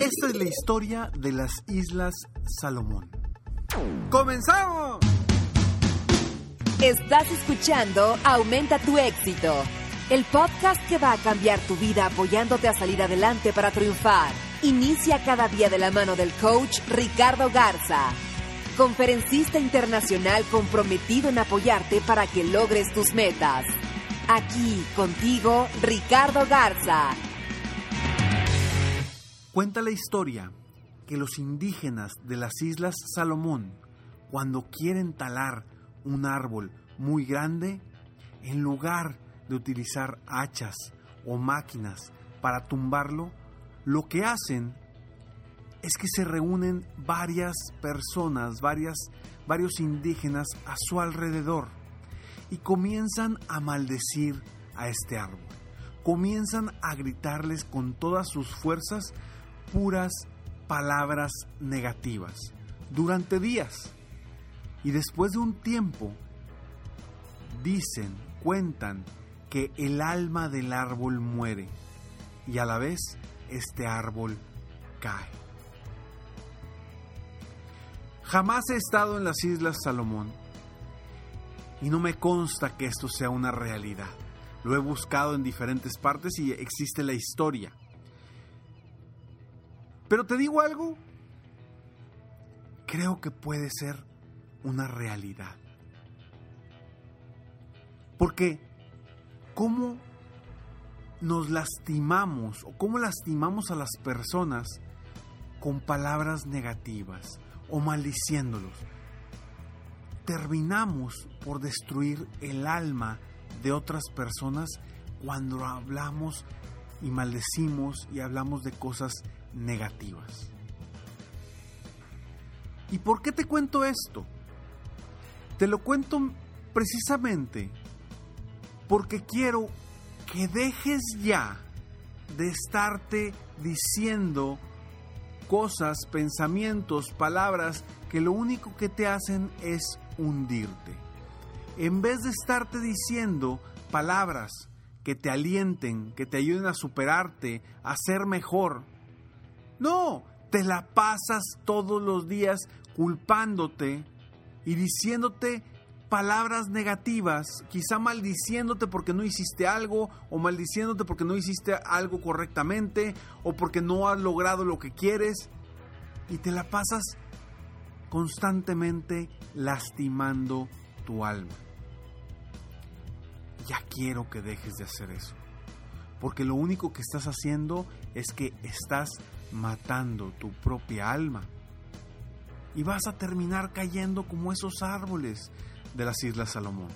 Esta es la historia de las Islas Salomón. ¡Comenzamos! Estás escuchando Aumenta tu éxito, el podcast que va a cambiar tu vida apoyándote a salir adelante para triunfar. Inicia cada día de la mano del coach Ricardo Garza, conferencista internacional comprometido en apoyarte para que logres tus metas. Aquí contigo, Ricardo Garza Cuenta la historia que los indígenas de las Islas Salomón, cuando quieren talar un árbol muy grande, en lugar de utilizar hachas o máquinas para tumbarlo, lo que hacen es que se reúnen varias personas, varias, varios indígenas a su alrededor y comienzan a maldecir a este árbol. Comienzan a gritarles con todas sus fuerzas puras palabras negativas durante días. Y después de un tiempo, dicen, cuentan que el alma del árbol muere y a la vez este árbol cae. Jamás he estado en las Islas Salomón y no me consta que esto sea una realidad. Lo he buscado en diferentes partes y existe la historia. Pero te digo algo, creo que puede ser una realidad. Porque, ¿cómo nos lastimamos o cómo lastimamos a las personas con palabras negativas o maldiciéndolos? Terminamos por destruir el alma de otras personas cuando hablamos y maldecimos y hablamos de cosas negativas. ¿Y por qué te cuento esto? Te lo cuento precisamente porque quiero que dejes ya de estarte diciendo cosas, pensamientos, palabras que lo único que te hacen es hundirte. En vez de estarte diciendo palabras que te alienten, que te ayuden a superarte, a ser mejor, no, te la pasas todos los días culpándote y diciéndote palabras negativas, quizá maldiciéndote porque no hiciste algo o maldiciéndote porque no hiciste algo correctamente o porque no has logrado lo que quieres y te la pasas constantemente lastimando tu alma. Ya quiero que dejes de hacer eso, porque lo único que estás haciendo es que estás matando tu propia alma. Y vas a terminar cayendo como esos árboles de las Islas Salomón.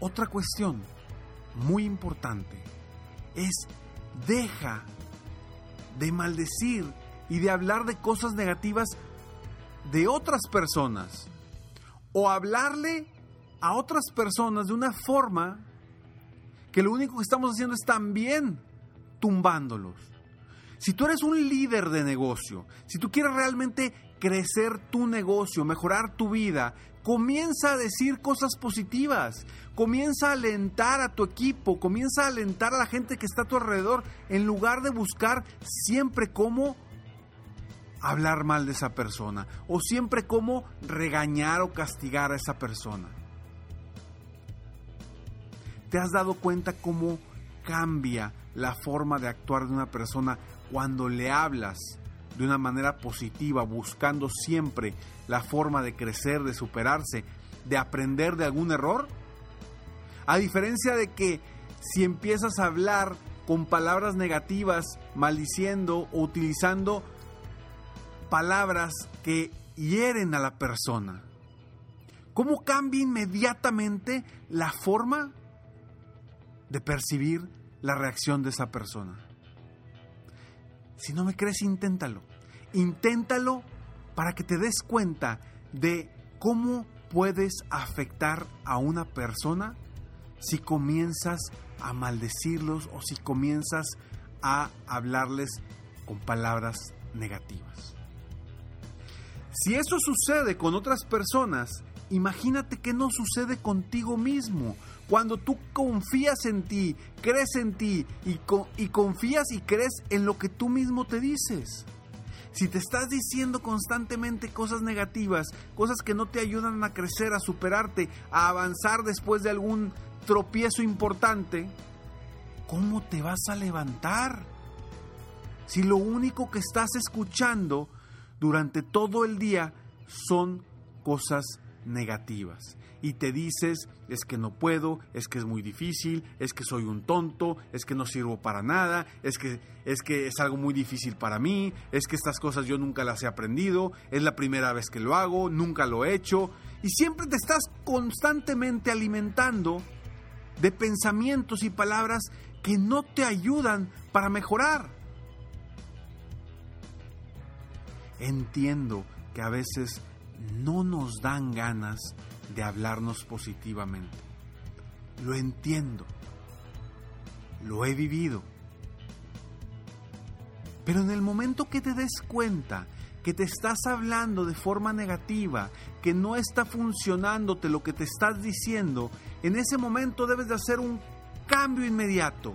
Otra cuestión muy importante es deja de maldecir y de hablar de cosas negativas de otras personas o hablarle a otras personas de una forma que lo único que estamos haciendo es también tumbándolos. Si tú eres un líder de negocio, si tú quieres realmente crecer tu negocio, mejorar tu vida, comienza a decir cosas positivas, comienza a alentar a tu equipo, comienza a alentar a la gente que está a tu alrededor, en lugar de buscar siempre cómo hablar mal de esa persona o siempre cómo regañar o castigar a esa persona. ¿Te has dado cuenta cómo cambia la forma de actuar de una persona cuando le hablas de una manera positiva, buscando siempre la forma de crecer, de superarse, de aprender de algún error? A diferencia de que si empiezas a hablar con palabras negativas, maldiciendo o utilizando palabras que hieren a la persona. ¿Cómo cambia inmediatamente la forma de percibir la reacción de esa persona? Si no me crees, inténtalo. Inténtalo para que te des cuenta de cómo puedes afectar a una persona si comienzas a maldecirlos o si comienzas a hablarles con palabras negativas. Si eso sucede con otras personas, imagínate que no sucede contigo mismo. Cuando tú confías en ti, crees en ti y, y confías y crees en lo que tú mismo te dices. Si te estás diciendo constantemente cosas negativas, cosas que no te ayudan a crecer, a superarte, a avanzar después de algún tropiezo importante, ¿cómo te vas a levantar? Si lo único que estás escuchando durante todo el día son cosas negativas. Y te dices, es que no puedo, es que es muy difícil, es que soy un tonto, es que no sirvo para nada, es que es que es algo muy difícil para mí, es que estas cosas yo nunca las he aprendido, es la primera vez que lo hago, nunca lo he hecho, y siempre te estás constantemente alimentando de pensamientos y palabras que no te ayudan para mejorar. Entiendo que a veces no nos dan ganas de hablarnos positivamente. Lo entiendo. Lo he vivido. Pero en el momento que te des cuenta que te estás hablando de forma negativa, que no está funcionándote lo que te estás diciendo, en ese momento debes de hacer un cambio inmediato.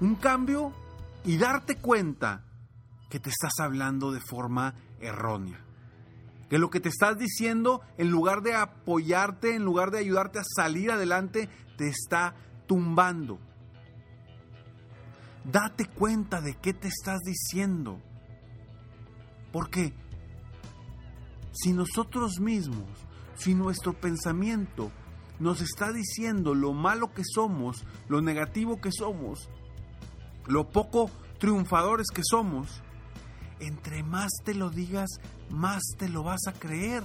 Un cambio y darte cuenta que te estás hablando de forma errónea. Que lo que te estás diciendo, en lugar de apoyarte, en lugar de ayudarte a salir adelante, te está tumbando. Date cuenta de qué te estás diciendo. Porque si nosotros mismos, si nuestro pensamiento nos está diciendo lo malo que somos, lo negativo que somos, lo poco triunfadores que somos, entre más te lo digas, más te lo vas a creer.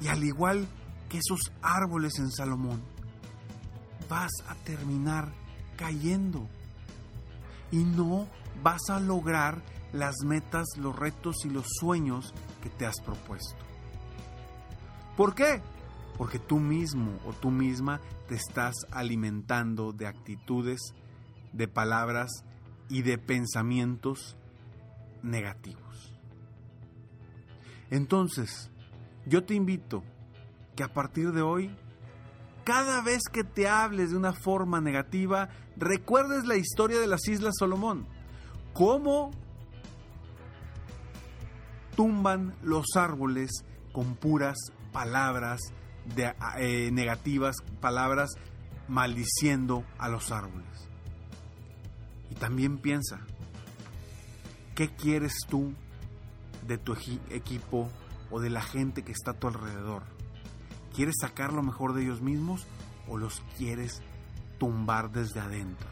Y al igual que esos árboles en Salomón, vas a terminar cayendo. Y no vas a lograr las metas, los retos y los sueños que te has propuesto. ¿Por qué? Porque tú mismo o tú misma te estás alimentando de actitudes, de palabras y de pensamientos negativos. Entonces, yo te invito que a partir de hoy, cada vez que te hables de una forma negativa, recuerdes la historia de las Islas Solomón cómo tumban los árboles con puras palabras de, eh, negativas, palabras maldiciendo a los árboles. También piensa, ¿qué quieres tú de tu equipo o de la gente que está a tu alrededor? ¿Quieres sacar lo mejor de ellos mismos o los quieres tumbar desde adentro?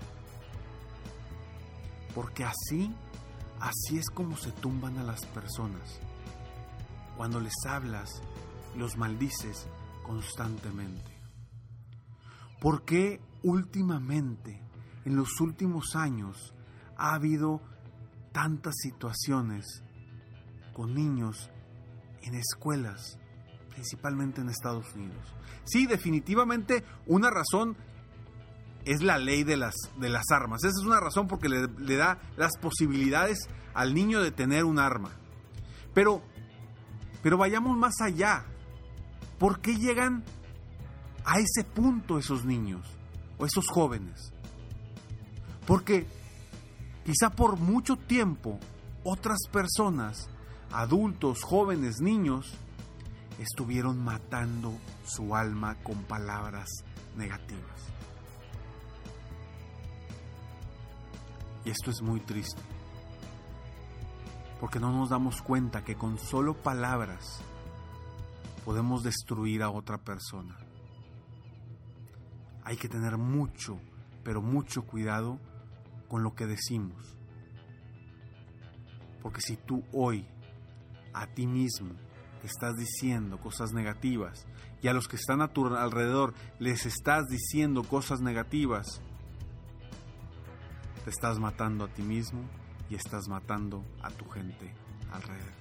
Porque así, así es como se tumban a las personas. Cuando les hablas, los maldices constantemente. ¿Por qué últimamente, en los últimos años, ha habido tantas situaciones con niños en escuelas, principalmente en Estados Unidos? Sí, definitivamente una razón es la ley de las, de las armas. Esa es una razón porque le, le da las posibilidades al niño de tener un arma. Pero, pero vayamos más allá. ¿Por qué llegan a ese punto esos niños o esos jóvenes? Porque quizá por mucho tiempo otras personas, adultos, jóvenes, niños, estuvieron matando su alma con palabras negativas. Y esto es muy triste, porque no nos damos cuenta que con solo palabras podemos destruir a otra persona. Hay que tener mucho, pero mucho cuidado con lo que decimos. Porque si tú hoy a ti mismo te estás diciendo cosas negativas y a los que están a tu alrededor les estás diciendo cosas negativas, te estás matando a ti mismo y estás matando a tu gente alrededor.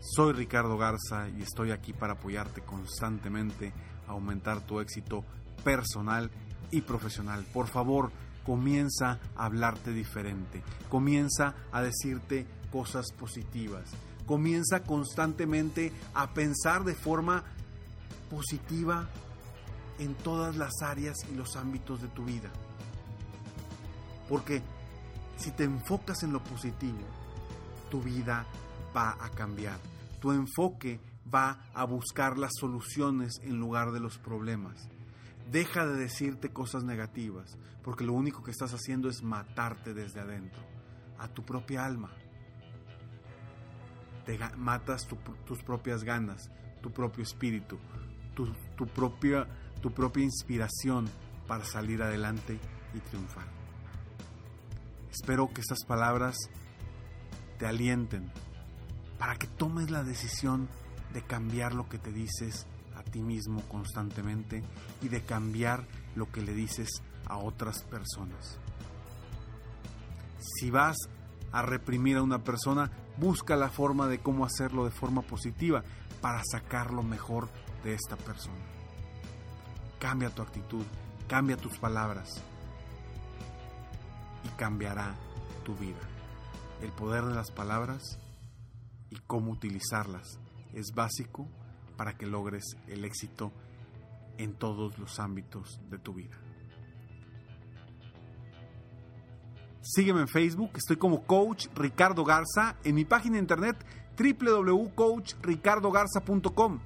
Soy Ricardo Garza y estoy aquí para apoyarte constantemente a aumentar tu éxito personal y profesional. Por favor, comienza a hablarte diferente, comienza a decirte cosas positivas, comienza constantemente a pensar de forma positiva en todas las áreas y los ámbitos de tu vida. Porque si te enfocas en lo positivo, tu vida va a cambiar. Tu enfoque va a buscar las soluciones en lugar de los problemas. Deja de decirte cosas negativas, porque lo único que estás haciendo es matarte desde adentro, a tu propia alma. Te matas tus propias ganas, tu propio espíritu, tu, propia, tu propia inspiración para salir adelante y triunfar. Espero que estas palabras te alienten para que tomes la decisión de cambiar lo que te dices ti mismo constantemente y de cambiar lo que le dices a otras personas. Si vas a reprimir a una persona, busca la forma de cómo hacerlo de forma positiva para sacar lo mejor de esta persona. Cambia tu actitud, cambia tus palabras y cambiará tu vida. El poder de las palabras y cómo utilizarlas es básico para que logres el éxito en todos los ámbitos de tu vida. Sígueme en Facebook, estoy como Coach Ricardo Garza, en mi página de internet www.coachricardogarza.com.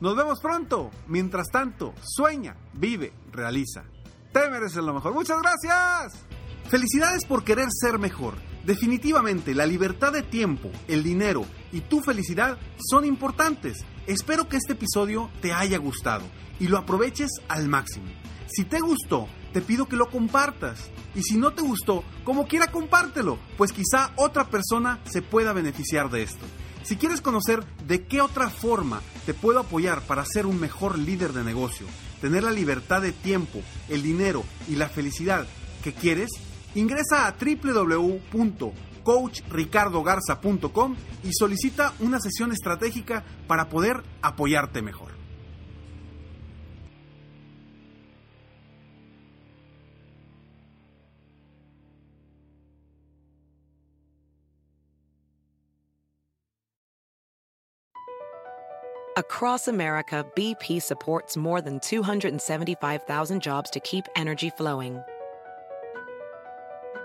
Nos vemos pronto. Mientras tanto, sueña, vive, realiza. Te mereces lo mejor. Muchas gracias. Felicidades por querer ser mejor. Definitivamente, la libertad de tiempo, el dinero y tu felicidad son importantes. Espero que este episodio te haya gustado y lo aproveches al máximo. Si te gustó, te pido que lo compartas. Y si no te gustó, como quiera compártelo, pues quizá otra persona se pueda beneficiar de esto. Si quieres conocer de qué otra forma te puedo apoyar para ser un mejor líder de negocio, tener la libertad de tiempo, el dinero y la felicidad que quieres, Ingresa a www.coachricardogarza.com y solicita una sesión estratégica para poder apoyarte mejor. Across America, BP supports more than 275,000 jobs to keep energy flowing